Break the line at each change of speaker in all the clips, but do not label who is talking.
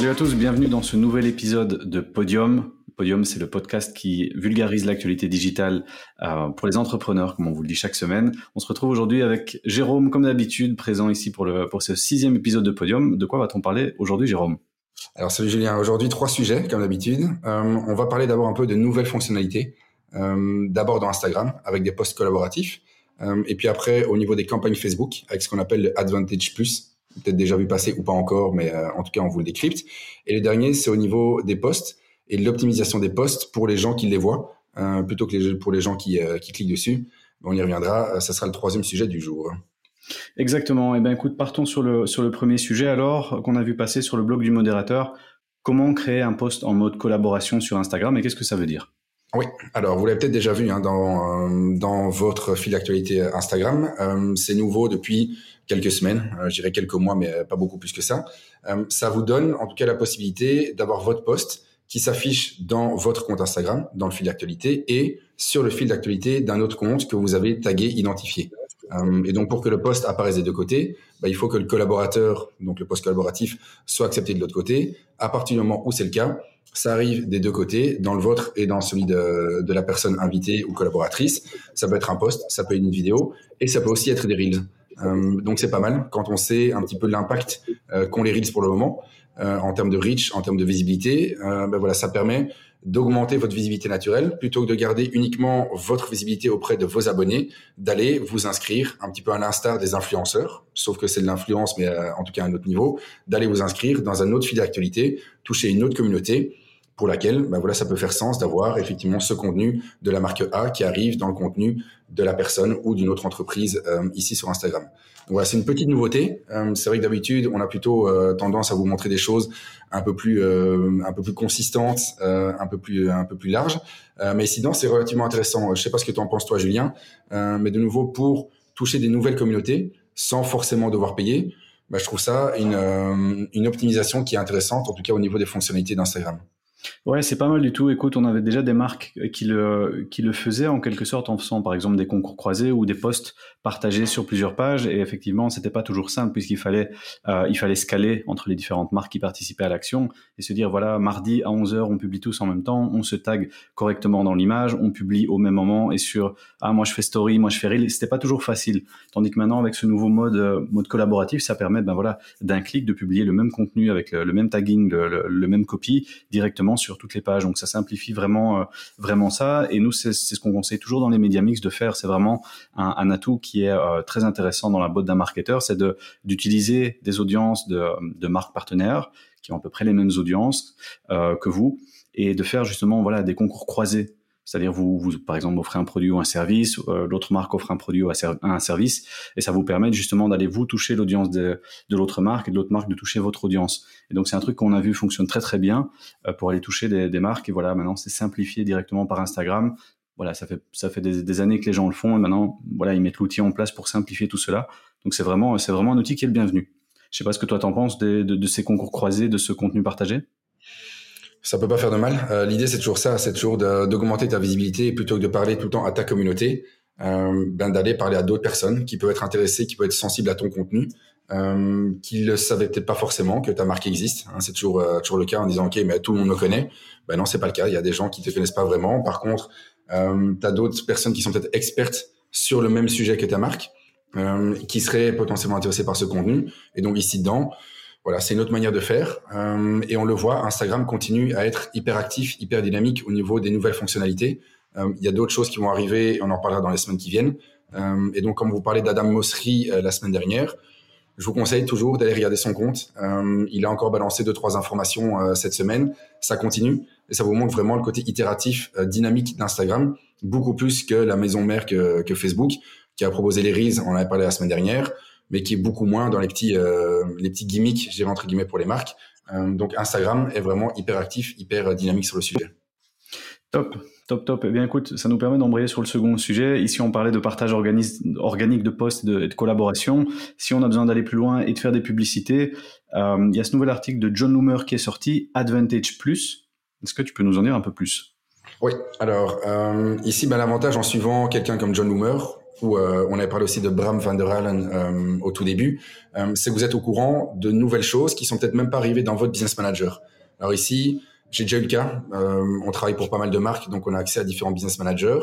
Salut à tous, bienvenue dans ce nouvel épisode de Podium. Podium, c'est le podcast qui vulgarise l'actualité digitale euh, pour les entrepreneurs, comme on vous le dit chaque semaine. On se retrouve aujourd'hui avec Jérôme, comme d'habitude, présent ici pour, ce sixième épisode de Podium. De quoi va-t-on parler aujourd'hui, Jérôme?
Alors, salut Julien. Aujourd'hui, trois sujets, comme d'habitude. Euh, on va parler d'abord un peu de nouvelles fonctionnalités. Euh, d'abord dans Instagram, avec des posts collaboratifs. et puis après, au niveau des campagnes Facebook, avec ce qu'on appelle le Advantage Plus peut-être déjà vu passer ou pas encore, mais euh, en tout cas, on vous le décrypte. Et le dernier, c'est au niveau des posts et de l'optimisation des posts pour les gens qui les voient, euh, plutôt que pour les gens qui, euh, cliquent dessus. On y reviendra. Ça sera le troisième sujet du jour.
Exactement. Eh bien, écoute, partons sur le, sur le premier sujet alors, qu'on a vu passer sur le blog du modérateur. Comment créer un post en mode collaboration sur Instagram et qu'est-ce que ça veut dire?
Oui, alors vous l'avez peut-être déjà vu hein, dans, dans votre fil d'actualité Instagram. Euh, c'est nouveau depuis quelques semaines, euh, je dirais quelques mois, mais pas beaucoup plus que ça. Euh, ça vous donne en tout cas la possibilité d'avoir votre post qui s'affiche dans votre compte Instagram, dans le fil d'actualité, et sur le fil d'actualité d'un autre compte que vous avez tagué, identifié. Euh, et donc pour que le poste apparaisse des deux côtés, bah, il faut que le collaborateur, donc le poste collaboratif, soit accepté de l'autre côté. À partir du moment où c'est le cas, ça arrive des deux côtés, dans le vôtre et dans celui de, la personne invitée ou collaboratrice. Ça peut être un post, ça peut être une vidéo, et ça peut aussi être des reels. Euh, donc c'est pas mal quand on sait un petit peu l'impact euh, qu'ont les reels pour le moment euh, en termes de reach, en termes de visibilité. ben voilà, ça permet d'augmenter votre visibilité naturelle plutôt que de garder uniquement votre visibilité auprès de vos abonnés, d'aller vous inscrire un petit peu à l'instar des influenceurs, sauf que c'est de l'influence, mais en tout cas à un autre niveau, d'aller vous inscrire dans un autre fil d'actualité, toucher une autre communauté pour laquelle ben voilà, ça peut faire sens d'avoir effectivement ce contenu de la marque A qui arrive dans le contenu de la personne ou d'une autre entreprise euh, ici sur Instagram. Donc voilà, c'est une petite nouveauté. Euh, c'est vrai que d'habitude, on a plutôt euh, tendance à vous montrer des choses un peu plus un peu plus consistantes, un peu plus un peu plus larges. mais sinon, c'est relativement intéressant. Je sais pas ce que tu en penses toi, Julien, mais de nouveau pour toucher des nouvelles communautés sans forcément devoir payer. Bah, je trouve ça une, une optimisation qui est intéressante, en tout cas au niveau des fonctionnalités d'Instagram.
Ouais, c'est pas mal du tout. Écoute, on avait déjà des marques qui le, qui le faisaient en quelque sorte en faisant par exemple des concours croisés ou des posts partagés sur plusieurs pages. Et effectivement, c'était pas toujours simple puisqu'il fallait, euh, il fallait scaler entre les différentes marques qui participaient à l'action et se dire voilà, mardi à 11h, on publie tous en même temps, on se tag correctement dans l'image, on publie au même moment et sur ah, moi je fais story, moi je fais reel. C'était pas toujours facile. Tandis que maintenant, avec ce nouveau mode, euh, mode collaboratif, ça permet ben voilà, d'un clic de publier le même contenu avec le, même tagging, le même copy directement sur toutes les pages. Donc ça simplifie vraiment, euh, vraiment ça. Et nous, c'est ce qu'on conseille toujours dans les médias mix de faire. C'est vraiment un, atout qui est euh, très intéressant dans la boîte d'un marketeur, c'est d'utiliser des audiences de, de marques partenaires qui ont à peu près les mêmes audiences euh, que vous et de faire justement voilà des concours croisés c'est-à-dire, vous, vous, par exemple, offrez un produit ou un service, euh, l'autre marque offre un produit ou un service, et ça vous permet justement d'aller vous toucher l'audience de, l'autre marque et de l'autre marque de toucher votre audience. Et donc, c'est un truc qu'on a vu fonctionne très très bien euh, pour aller toucher des, des, marques. Et voilà, maintenant, c'est simplifié directement par Instagram. Voilà, ça fait ça fait des, années que les gens le font, et maintenant, voilà, ils mettent l'outil en place pour simplifier tout cela. Donc, c'est vraiment c'est vraiment un outil qui est le bienvenu. Je sais pas ce que toi t'en penses de, de ces concours croisés, de ce contenu partagé
ça peut pas faire de mal. Euh, L'idée, c'est toujours ça, c'est toujours d'augmenter ta visibilité plutôt que de parler tout le temps à ta communauté, euh, ben d'aller parler à d'autres personnes qui peuvent être intéressées, qui peuvent être sensibles à ton contenu, euh, qui le savaient peut-être pas forcément que ta marque existe. Hein, c'est toujours euh, toujours le cas en disant ok, mais tout le monde me connaît. Ben non, c'est pas le cas. Il y a des gens qui te connaissent pas vraiment. Par contre, euh, tu as d'autres personnes qui sont peut-être expertes sur le même sujet que ta marque, euh, qui seraient potentiellement intéressées par ce contenu. Et donc ici dedans voilà, c'est une autre manière de faire. Euh, et on le voit, Instagram continue à être hyper actif, hyper dynamique au niveau des nouvelles fonctionnalités. Euh, il y a d'autres choses qui vont arriver, on en parlera dans les semaines qui viennent. Euh, et donc, comme vous parlez d'Adam Mosseri la semaine dernière, je vous conseille toujours d'aller regarder son compte. il a encore balancé deux trois informations cette semaine. Ça continue et ça vous montre vraiment le côté itératif, dynamique d'Instagram, beaucoup plus que la maison mère que, que Facebook, qui a proposé les Reels. On en avait parlé la semaine dernière mais qui est beaucoup moins dans les petits, euh, les petits gimmicks, j'ai entre guillemets, pour les marques. Euh, donc Instagram est vraiment hyper actif, hyper dynamique sur le sujet.
Top, top, top. Eh bien, écoute, ça nous permet d'embrayer sur le second sujet. Ici, on parlait de partage organique de posts et de, collaboration. Si on a besoin d'aller plus loin et de faire des publicités, euh, il y a ce nouvel article de John Loomer qui est sorti, Advantage Plus. Est-ce que tu peux nous en dire un peu plus?
Oui. Alors, euh, ici, ben, l'avantage en suivant quelqu'un comme John Loomer, où on avait parlé aussi de Bram van der Halen au tout début, c'est que vous êtes au courant de nouvelles choses qui sont peut-être même pas arrivées dans votre business manager. Alors ici, j'ai déjà eu le cas. on travaille pour pas mal de marques, donc on a accès à différents business managers.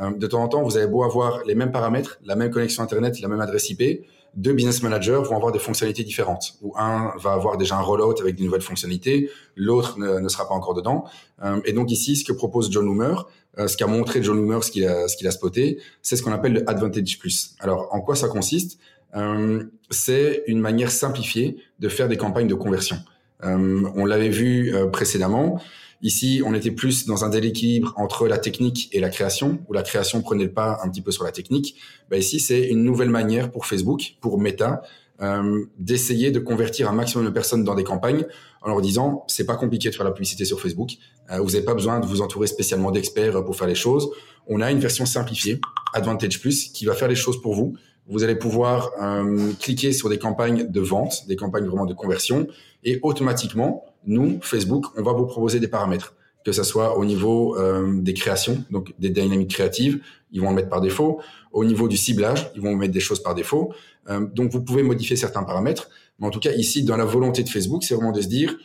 de temps en temps, vous avez beau avoir les mêmes paramètres, la même connexion Internet, la même adresse IP, deux business managers vont avoir des fonctionnalités différentes. Où un va avoir déjà un rollout avec de nouvelles fonctionnalités, l'autre ne, sera pas encore dedans. Euh, et donc ici, ce que propose John Loomer, euh, ce qu'a montré John Loomer, ce qu'il a, ce qu'il a spoté, c'est ce qu'on appelle le Advantage Plus. Alors, en quoi ça consiste? Euh, C'est une manière simplifiée de faire des campagnes de conversion. on l'avait vu précédemment. Ici, on était plus dans un déséquilibre entre la technique et la création, où la création prenait le pas un petit peu sur la technique. Bah ici, c'est une nouvelle manière pour Facebook, pour Meta, euh, d'essayer de convertir un maximum de personnes dans des campagnes en leur disant c'est pas compliqué de faire la publicité sur Facebook. Euh, vous n'avez pas besoin de vous entourer spécialement d'experts pour faire les choses. On a une version simplifiée, Advantage Plus, qui va faire les choses pour vous. Vous allez pouvoir euh, cliquer sur des campagnes de vente, des campagnes vraiment de conversion, et automatiquement, nous, Facebook, on va vous proposer des paramètres, que ce soit au niveau euh, des créations, donc des dynamiques créatives, ils vont le mettre par défaut. Au niveau du ciblage, ils vont mettre des choses par défaut. Euh, donc, vous pouvez modifier certains paramètres. Mais en tout cas, ici, dans la volonté de Facebook, c'est vraiment de se dire,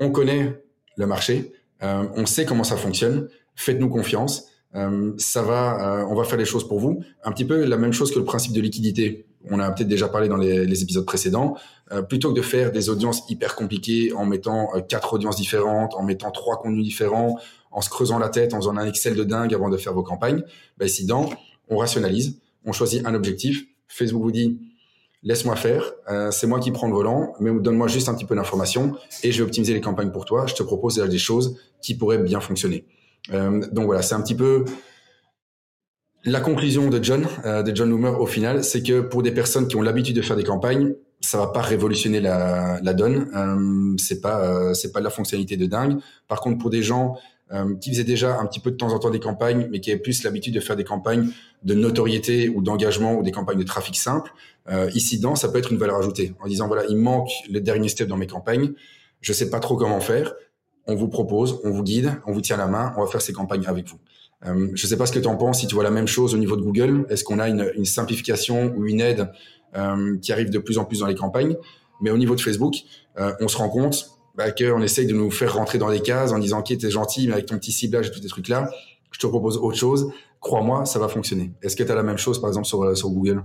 on connaît le marché, euh, on sait comment ça fonctionne, faites-nous confiance. ça va, on va faire les choses pour vous. Un petit peu la même chose que le principe de liquidité on a peut-être déjà parlé dans les, épisodes précédents, euh, plutôt que de faire des audiences hyper compliquées en mettant euh, quatre audiences différentes, en mettant trois contenus différents, en se creusant la tête, en faisant un Excel de dingue avant de faire vos campagnes, bah, ici, dans, on rationalise, on choisit un objectif. Facebook vous dit, laisse-moi faire, euh, c'est moi qui prends le volant, mais donne-moi juste un petit peu d'informations et je vais optimiser les campagnes pour toi. Je te propose déjà des choses qui pourraient bien fonctionner. donc voilà, c'est un petit peu la conclusion de John, euh, de John Loomer au final, c'est que pour des personnes qui ont l'habitude de faire des campagnes, ça va pas révolutionner la, la donne. Euh, c'est pas euh, c'est pas de la fonctionnalité de dingue. Par contre, pour des gens euh, qui faisaient déjà un petit peu de temps en temps des campagnes, mais qui avaient plus l'habitude de faire des campagnes de notoriété ou d'engagement ou des campagnes de trafic simple, euh, ici dedans, ça peut être une valeur ajoutée en disant voilà, il manque le dernier step dans mes campagnes. Je sais pas trop comment faire. On vous propose, on vous guide, on vous tient la main, on va faire ces campagnes avec vous. Euh, je ne sais pas ce que tu en penses, si tu vois la même chose au niveau de Google. Est-ce qu'on a une, simplification ou une aide euh, qui arrive de plus en plus dans les campagnes? Mais au niveau de Facebook, euh, on se rend compte bah, qu'on essaye de nous faire rentrer dans les cases en disant, OK, t'es gentil, mais avec ton petit ciblage et tous ces trucs-là, je te propose autre chose. Crois-moi, ça va fonctionner. Est-ce que tu as la même chose, par exemple, sur Google?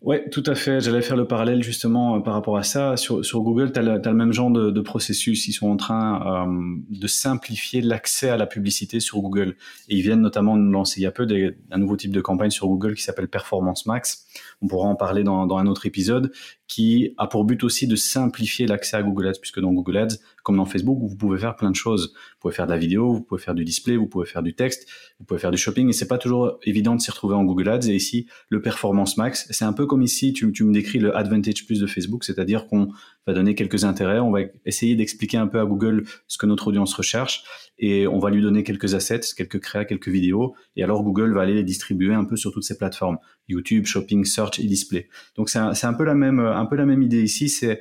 Ouais, tout à fait. J'allais faire le parallèle justement euh, par rapport à ça. Sur, Google, tu as, le même genre de, processus. Ils sont en train euh, de simplifier l'accès à la publicité sur Google. Et ils viennent notamment de lancer il y a peu un nouveau type de campagne sur Google qui s'appelle Performance Max. On pourra en parler dans un autre épisode qui a pour but aussi de simplifier l'accès à Google Ads, puisque dans Google Ads, comme dans Facebook, vous pouvez faire plein de choses. Vous pouvez faire de la vidéo, vous pouvez faire du display, vous pouvez faire du texte, vous pouvez faire du shopping, et c'est pas toujours évident de s'y retrouver en Google Ads. Et ici, le Performance Max, c'est un peu comme ici, tu, tu me décris le Advantage Plus de Facebook, c'est-à-dire qu'on va donner quelques intérêts, on va essayer d'expliquer un peu à Google ce que notre audience recherche, et on va lui donner quelques assets, quelques créas, quelques vidéos, et alors Google va aller les distribuer un peu sur toutes ces plateformes, YouTube, Shopping, Search et Display. Donc c'est un, un, peu la même, un peu la même idée ici, c'est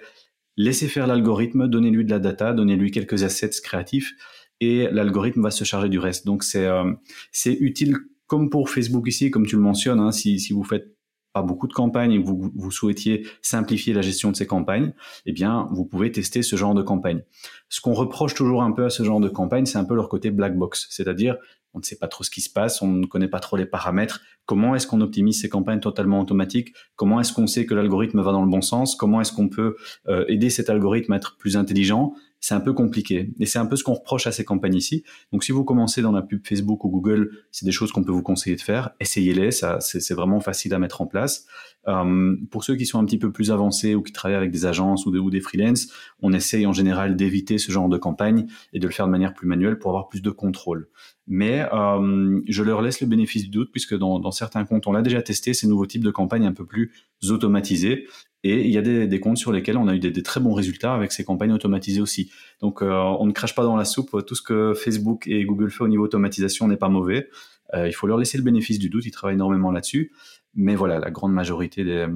laisser faire l'algorithme, donner-lui de la data, donner-lui quelques assets créatifs, et l'algorithme va se charger du reste. Donc c'est euh, c'est utile comme pour Facebook ici, comme tu le mentionnes, hein, si, si vous faites pas beaucoup de campagnes et vous, vous souhaitiez simplifier la gestion de ces campagnes, eh bien, vous pouvez tester ce genre de campagne. Ce qu'on reproche toujours un peu à ce genre de campagne, c'est un peu leur côté black box, c'est-à-dire on ne sait pas trop ce qui se passe, on ne connaît pas trop les paramètres. Comment est-ce qu'on optimise ces campagnes totalement automatiques? Comment est-ce qu'on sait que l'algorithme va dans le bon sens? Comment est-ce qu'on peut euh, aider cet algorithme à être plus intelligent? C'est un peu compliqué. Et c'est un peu ce qu'on reproche à ces campagnes ici. Donc si vous commencez dans la pub Facebook ou Google, c'est des choses qu'on peut vous conseiller de faire. Essayez-les, ça c'est vraiment facile à mettre en place. Euh, pour ceux qui sont un petit peu plus avancés ou qui travaillent avec des agences ou des, freelances, on essaye en général d'éviter ce genre de campagne et de le faire de manière plus manuelle pour avoir plus de contrôle. Mais euh, je leur laisse le bénéfice du doute puisque dans, certains comptes, on l'a déjà testé, ces nouveaux types de campagnes un peu plus automatisées. Et il y a des, comptes sur lesquels on a eu des, très bons résultats avec ces campagnes automatisées aussi. Donc euh, on ne crache pas dans la soupe. Tout ce que Facebook et Google fait au niveau automatisation n'est pas mauvais. Il faut leur laisser le bénéfice du doute. Ils travaillent énormément là-dessus. Mais voilà, la grande majorité des,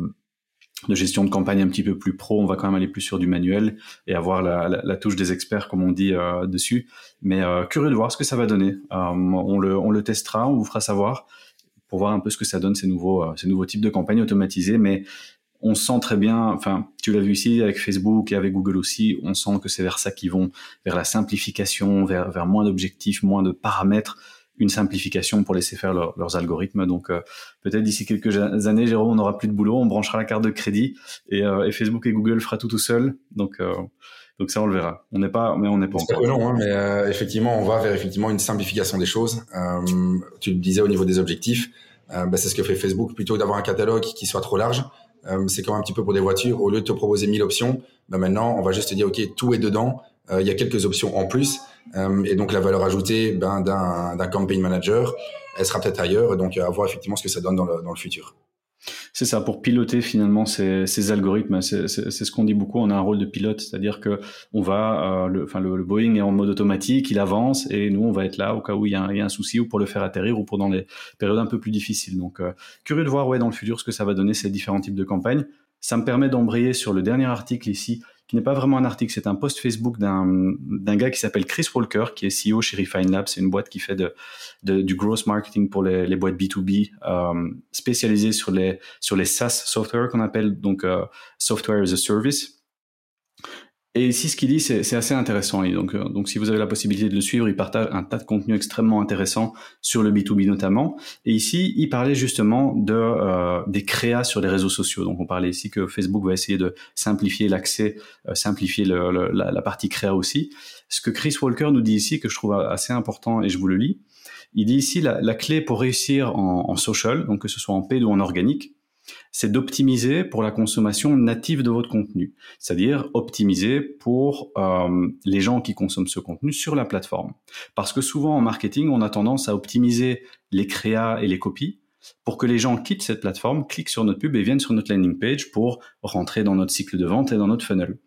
de gestion de campagne un petit peu plus pro, on va quand même aller plus sur du manuel et avoir la, la, la touche des experts, comme on dit euh, dessus. Mais euh, curieux de voir ce que ça va donner. Euh, on, le, on le testera, on vous fera savoir pour voir un peu ce que ça donne ces nouveaux, euh, ces nouveaux types de campagnes automatisées. Mais on sent très bien, enfin, tu l'as vu ici avec Facebook et avec Google aussi, on sent que c'est vers ça qu'ils vont, vers la simplification, vers, vers moins d'objectifs, moins de paramètres, une simplification pour laisser faire leurs algorithmes. Donc euh, peut-être d'ici quelques années, Jérôme, on n'aura plus de boulot, on branchera la carte de crédit et, euh, et Facebook et Google fera tout tout seul. Donc euh, donc ça, on le verra. On n'est pas, mais on n'est pas encore.
Non, hein, mais euh, effectivement, on va vers effectivement une simplification des choses. Euh, tu le disais au niveau des objectifs, euh, bah, c'est ce que fait Facebook. Plutôt que d'avoir un catalogue qui soit trop large, euh, c'est comme un petit peu pour des voitures. Au lieu de te proposer 1000 options, bah, maintenant, on va juste te dire, OK, tout est dedans. Euh, il y a quelques options en plus. et donc, la valeur ajoutée ben, d'un campaign manager, elle sera peut-être ailleurs. Donc, à voir effectivement ce que ça donne dans le, futur.
C'est ça, pour piloter finalement ces, algorithmes. C'est ce qu'on dit beaucoup. On a un rôle de pilote, c'est-à-dire que on va, euh, le, enfin le, Boeing est en mode automatique, il avance et nous on va être là au cas où il y a un, souci ou pour le faire atterrir ou pour dans les périodes un peu plus difficiles. Donc euh, curieux de voir ouais dans le futur ce que ça va donner ces différents types de campagnes. Ça me permet d'embrayer sur le dernier article ici qui n'est pas vraiment un article, c'est un post Facebook d'un gars qui s'appelle Chris Walker, qui est CEO chez Refine Labs. C'est une boîte qui fait du gross marketing pour les, les boîtes B2B, euh, spécialisée sur les, sur les SaaS software qu'on appelle donc euh, software as a service. Et ici, ce qu'il dit, c'est assez intéressant. Donc, euh, donc, si vous avez la possibilité de le suivre, il partage un tas de contenus extrêmement intéressants sur le B2B notamment. Et ici, il parlait justement de euh, des créas sur les réseaux sociaux. Donc, on parlait ici que Facebook va essayer de simplifier l'accès, euh, simplifier le, la, la, partie créa aussi. Ce que Chris Walker nous dit ici, que je trouve assez important, et je vous le lis, il dit ici la, la clé pour réussir en, en social, donc que ce soit en paid ou en organique, c'est d'optimiser pour la consommation native de votre contenu, c'est-à-dire optimiser pour euh, les gens qui consomment ce contenu sur la plateforme. Parce que souvent en marketing, on a tendance à optimiser les créas et les copies pour que les gens quittent cette plateforme, cliquent sur notre pub et viennent sur notre landing page pour rentrer dans notre cycle de vente et dans notre funnel.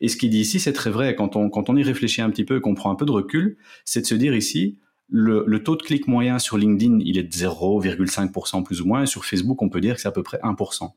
Et ce qu'il dit ici, c'est très vrai. Quand on, quand on y réfléchit un petit peu et qu'on prend un peu de recul, c'est de se dire ici, le, taux de clic moyen sur LinkedIn, il est de 0,5% plus ou moins, sur Facebook, on peut dire que c'est à peu près 1%.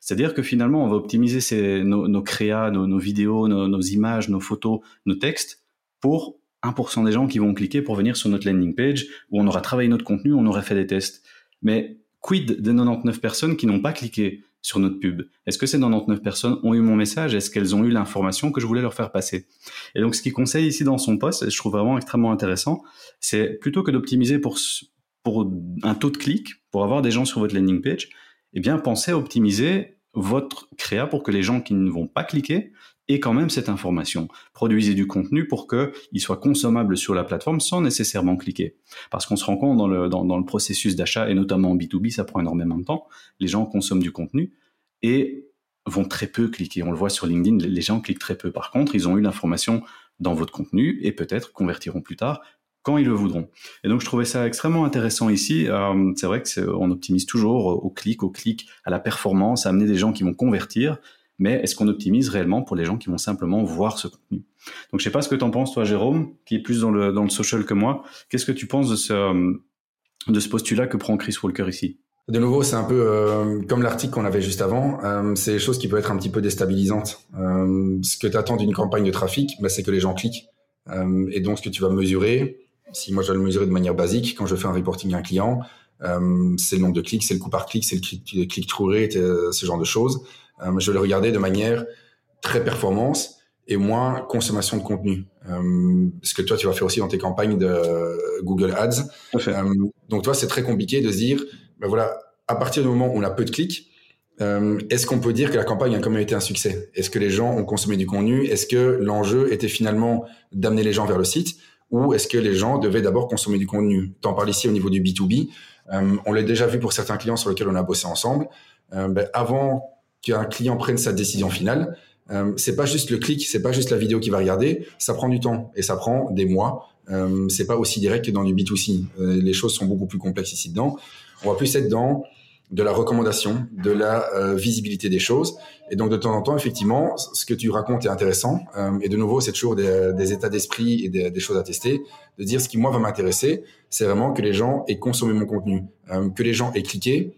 C'est-à-dire que finalement, on va optimiser nos, nos créas, nos, vidéos, nos, images, nos photos, nos textes pour 1% des gens qui vont cliquer pour venir sur notre landing page, où on aura travaillé notre contenu, on aurait fait des tests. Mais quid des 99 personnes qui n'ont pas cliqué? Sur notre pub. Est-ce que ces 99 personnes ont eu mon message? Est-ce qu'elles ont eu l'information que je voulais leur faire passer? Et donc, ce qu'il conseille ici dans son poste, et je trouve vraiment extrêmement intéressant, c'est plutôt que d'optimiser pour, pour un taux de clic, pour avoir des gens sur votre landing page, eh bien, pensez à optimiser votre créa pour que les gens qui ne vont pas cliquer aient quand même cette information. Produisez du contenu pour qu'il soit consommable sur la plateforme sans nécessairement cliquer. Parce qu'on se rend compte dans le, dans, le processus d'achat, et notamment en B2B, ça prend énormément de temps. Les gens consomment du contenu et vont très peu cliquer. On le voit sur LinkedIn, les gens cliquent très peu. Par contre, ils ont eu l'information dans votre contenu et peut-être convertiront plus tard quand ils le voudront. Et donc je trouvais ça extrêmement intéressant ici. Euh, c'est vrai que on optimise toujours au clic, au clic, à la performance, à amener des gens qui vont convertir mais est-ce qu'on optimise réellement pour les gens qui vont simplement voir ce contenu? Donc je sais pas ce que tu en penses toi Jérôme, qui est plus dans le dans le social que moi. Qu'est-ce que tu penses de ce euh, de ce postulat que prend Chris Walker ici?
De nouveau, c'est un peu euh, comme l'article qu'on avait juste avant. Euh, c'est des choses qui peuvent être un petit peu déstabilisantes. ce que tu attends d'une campagne de trafic, bah, c'est que les gens cliquent. et donc, ce que tu vas mesurer, si moi je dois le mesurer de manière basique, quand je fais un reporting à un client, c'est le nombre de clics, c'est le coût par clic, c'est le click-through rate, ce genre de choses. Euh, je le regarder de manière très performance et moins consommation de contenu. Euh, ce que toi, tu vas faire aussi dans tes campagnes de Google Ads. Euh, donc, toi, c'est très compliqué de se dire, ben voilà, à partir du moment où on a peu de clics, euh, est-ce qu'on peut dire que la campagne a quand même été un succès? Est-ce que les gens ont consommé du contenu? Est-ce que l'enjeu était finalement d'amener les gens vers le site? Ou est-ce que les gens devaient d'abord consommer du contenu? T'en parles ici au niveau du B2B. Euh, on l'a déjà vu pour certains clients sur lesquels on a bossé ensemble. Ben, avant qu'un client prenne sa décision finale, euh, c'est pas juste le clic, c'est pas juste la vidéo qu'il va regarder, ça prend du temps et ça prend des mois. Euh, c'est pas aussi direct que dans du B2C. Euh, les choses sont beaucoup plus complexes ici dedans. On va plus être dans de la recommandation, de la visibilité des choses. Et donc de temps en temps, effectivement, ce que tu racontes est intéressant. Et de nouveau, c'est toujours des, des états d'esprit et des, des, choses à tester. De dire ce qui moi va m'intéresser, c'est vraiment que les gens aient consommé mon contenu, que les gens aient cliqué,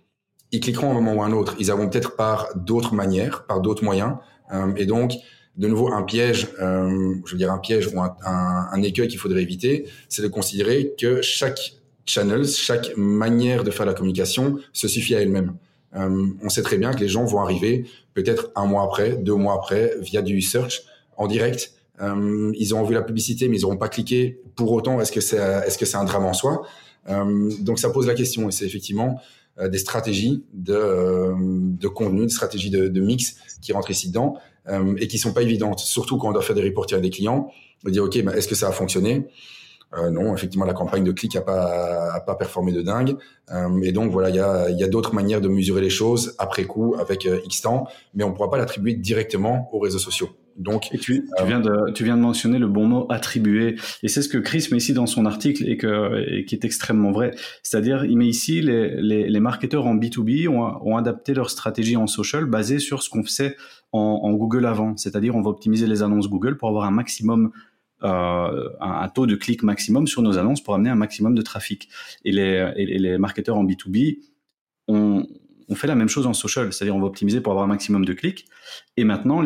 ils cliqueront à un moment ou à un autre. Ils avont peut-être par d'autres manières, par d'autres moyens. Euh, et donc, de nouveau, un piège, euh, je veux dire un piège ou un, un, écueil qu'il faudrait éviter, c'est de considérer que chaque channels, chaque manière de faire la communication se suffit à elle-même. Euh, on sait très bien que les gens vont arriver peut-être un mois après, deux mois après, via du search en direct. Euh, ils ont vu la publicité, mais ils n'auront pas cliqué. Pour autant, est-ce que c'est est-ce que un drame en soi? Euh, Donc ça pose la question, et c'est effectivement des stratégies de, de contenu, des stratégies de, de, mix qui rentrent ici dedans et qui sont pas évidentes, surtout quand on doit faire des reports à des clients. On dire ok, bah, est-ce que ça a fonctionné? Euh, non, effectivement, la campagne de clic a pas a pas performé de dingue. Euh, et donc voilà, il y a, y a d'autres manières de mesurer les choses après coup avec euh, X temps, mais on pourra pas l'attribuer directement aux réseaux sociaux. Donc,
et tu, tu, viens de, tu viens de mentionner le bon mot attribuer, et c'est ce que Chris met ici dans son article et, que, et qui est extrêmement vrai. C'est-à-dire, il met ici les, les, les marketeurs en B2B ont, ont adapté leur stratégie en social basée sur ce qu'on faisait en, en Google avant. C'est-à-dire, on va optimiser les annonces Google pour avoir un maximum euh, un, taux de clic maximum sur nos annonces pour amener un maximum de trafic. Et les, et les marketeurs en B2B, on, on fait la même chose en social, c'est-à-dire on va optimiser pour avoir un maximum de clics. Et maintenant,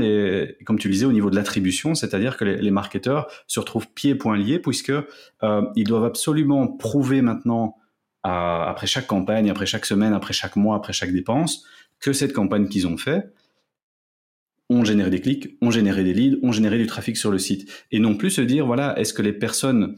comme tu disais, au niveau de l'attribution, c'est-à-dire que les, marketeurs se retrouvent pieds et poings liés puisque euh, ils doivent absolument prouver maintenant, après chaque campagne, après chaque semaine, après chaque mois, après chaque dépense, que cette campagne qu'ils ont fait, on généré des clics, on généré des leads, on généré du trafic sur le site. Et non plus se dire, voilà, est-ce que les personnes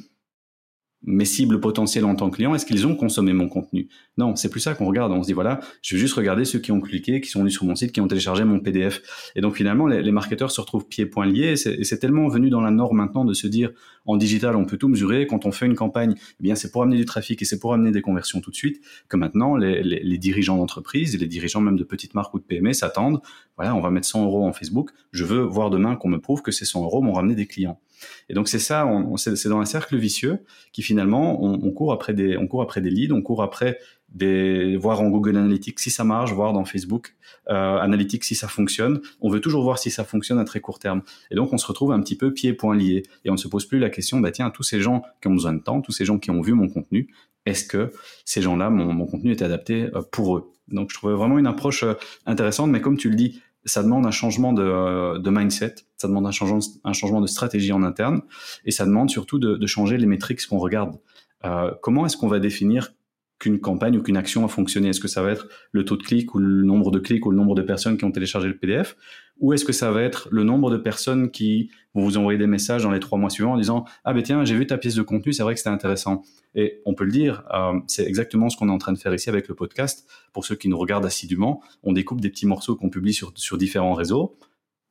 mes cibles potentielles en tant que client, est-ce qu'ils ont consommé mon contenu? Non, c'est plus ça qu'on regarde. On se dit voilà, je vais juste regarder ceux qui ont cliqué, qui sont venus sur mon site, qui ont téléchargé mon PDF. Et donc finalement, les, marketeurs se retrouvent pieds poings liés. Et c'est tellement venu dans la norme maintenant de se dire en digital, on peut tout mesurer. Quand on fait une campagne, eh bien c'est pour amener du trafic et c'est pour amener des conversions tout de suite. Que maintenant, les, les dirigeants d'entreprise, les dirigeants même de petites marques ou de PME s'attendent. Voilà, on va mettre 100 euros en Facebook. Je veux voir demain qu'on me prouve que ces 100 euros m'ont ramené des clients. Et donc c'est ça, c'est dans un cercle vicieux qui finalement on, court après des, on court après des leads, on court après des, voir en Google Analytics si ça marche, voir dans Facebook euh, Analytics si ça fonctionne. On veut toujours voir si ça fonctionne à très court terme. Et donc on se retrouve un petit peu pieds poings liés et on ne se pose plus la question, bah tiens, tous ces gens qui ont besoin de temps, tous ces gens qui ont vu mon contenu, est-ce que ces gens-là, mon, contenu est adapté euh, pour eux? Donc je trouvais vraiment une approche euh, intéressante, mais comme tu le dis, ça demande un changement de, mindset, ça demande un changement, de stratégie en interne, et ça demande surtout de, changer les métriques qu'on regarde. Euh, comment est-ce qu'on va définir qu'une campagne ou qu'une action a fonctionné Est-ce que ça va être le taux de clic ou le nombre de clics ou le nombre de personnes qui ont téléchargé le PDF Ou est-ce que ça va être le nombre de personnes qui vont vous envoyer des messages dans les trois mois suivants en disant Ah ben tiens, j'ai vu ta pièce de contenu, c'est vrai que c'était intéressant. Et on peut le dire, euh, c'est exactement ce qu'on est en train de faire ici avec le podcast. Pour ceux qui nous regardent assidûment, on découpe des petits morceaux qu'on publie sur différents réseaux.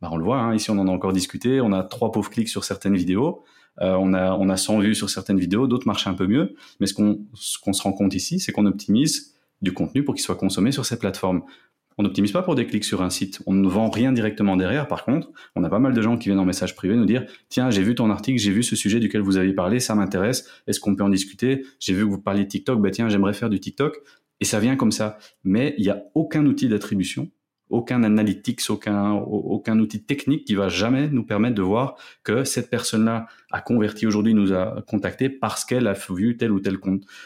Ben, on le voit, hein, ici on en a encore discuté, on a trois pauvres clics sur certaines vidéos. Euh, on, a, on a 100 vues sur certaines vidéos, d'autres marchent un peu mieux. Mais ce qu'on qu'on se rend compte ici, c'est qu'on optimise du contenu pour qu'il soit consommé sur ces plateformes. On n'optimise pas pour des clics sur un site. On ne vend rien directement derrière. Par contre, on a pas mal de gens qui viennent en message privé nous dire Tiens, j'ai vu ton article, j'ai vu ce sujet duquel vous avez parlé, ça m'intéresse. Est-ce qu'on peut en discuter? J'ai vu que vous parliez de TikTok. Bah tiens, j'aimerais faire du TikTok. Et ça vient comme ça. Mais il n'y a aucun outil d'attribution aucun analytics, aucun, outil technique qui va jamais nous permettre de voir que cette personne-là a converti aujourd'hui, nous a contacté parce qu'elle a vu tel ou tel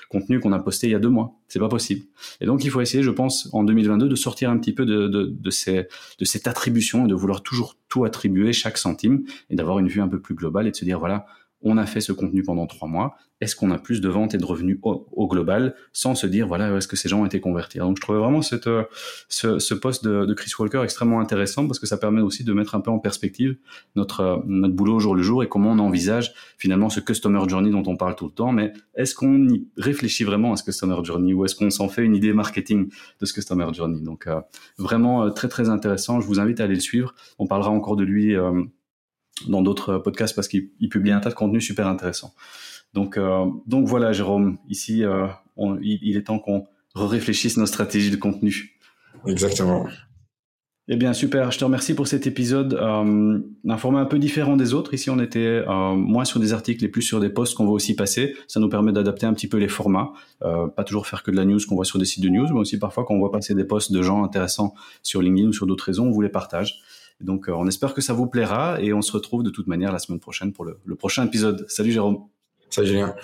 contenu qu'on a posté il y a deux mois. C'est pas possible. Et donc, il faut essayer, je pense, en 2022, de sortir un petit peu de, ces, de cette attribution et de vouloir toujours tout attribuer, chaque centime, et d'avoir une vue un peu plus globale et de se dire, voilà, on a fait ce contenu pendant trois mois, est-ce qu'on a plus de ventes et de revenus au, global sans se dire voilà est-ce que ces gens ont été convertis? Donc je trouvais vraiment cette, euh, ce, ce poste de, Chris Walker extrêmement intéressant parce que ça permet aussi de mettre un peu en perspective notre euh, notre boulot au jour le jour et comment on envisage finalement ce customer journey dont on parle tout le temps. Mais est-ce qu'on y réfléchit vraiment à ce customer journey ou est-ce qu'on s'en fait une idée marketing de ce customer journey? Donc euh, vraiment très très intéressant. Je vous invite à aller le suivre. On parlera encore de lui dans d'autres podcasts parce qu'il publie un tas de contenus super intéressants. Donc, euh, donc voilà, Jérôme, ici, euh, il, est temps qu'on réfléchisse nos stratégies de contenu.
Exactement.
Eh bien, super. Je te remercie pour cet épisode. Euh, un format un peu différent des autres. Ici, on était moins sur des articles et plus sur des posts qu'on va aussi passer. Ça nous permet d'adapter un petit peu les formats. Pas toujours faire que de la news qu'on voit sur des sites de news, mais aussi parfois quand on voit passer des posts de gens intéressants sur LinkedIn ou sur d'autres réseaux, on vous les partage. Donc, euh, on espère que ça vous plaira et on se retrouve de toute manière la semaine prochaine pour le, le prochain épisode. Salut Jérôme.
Salut Julien.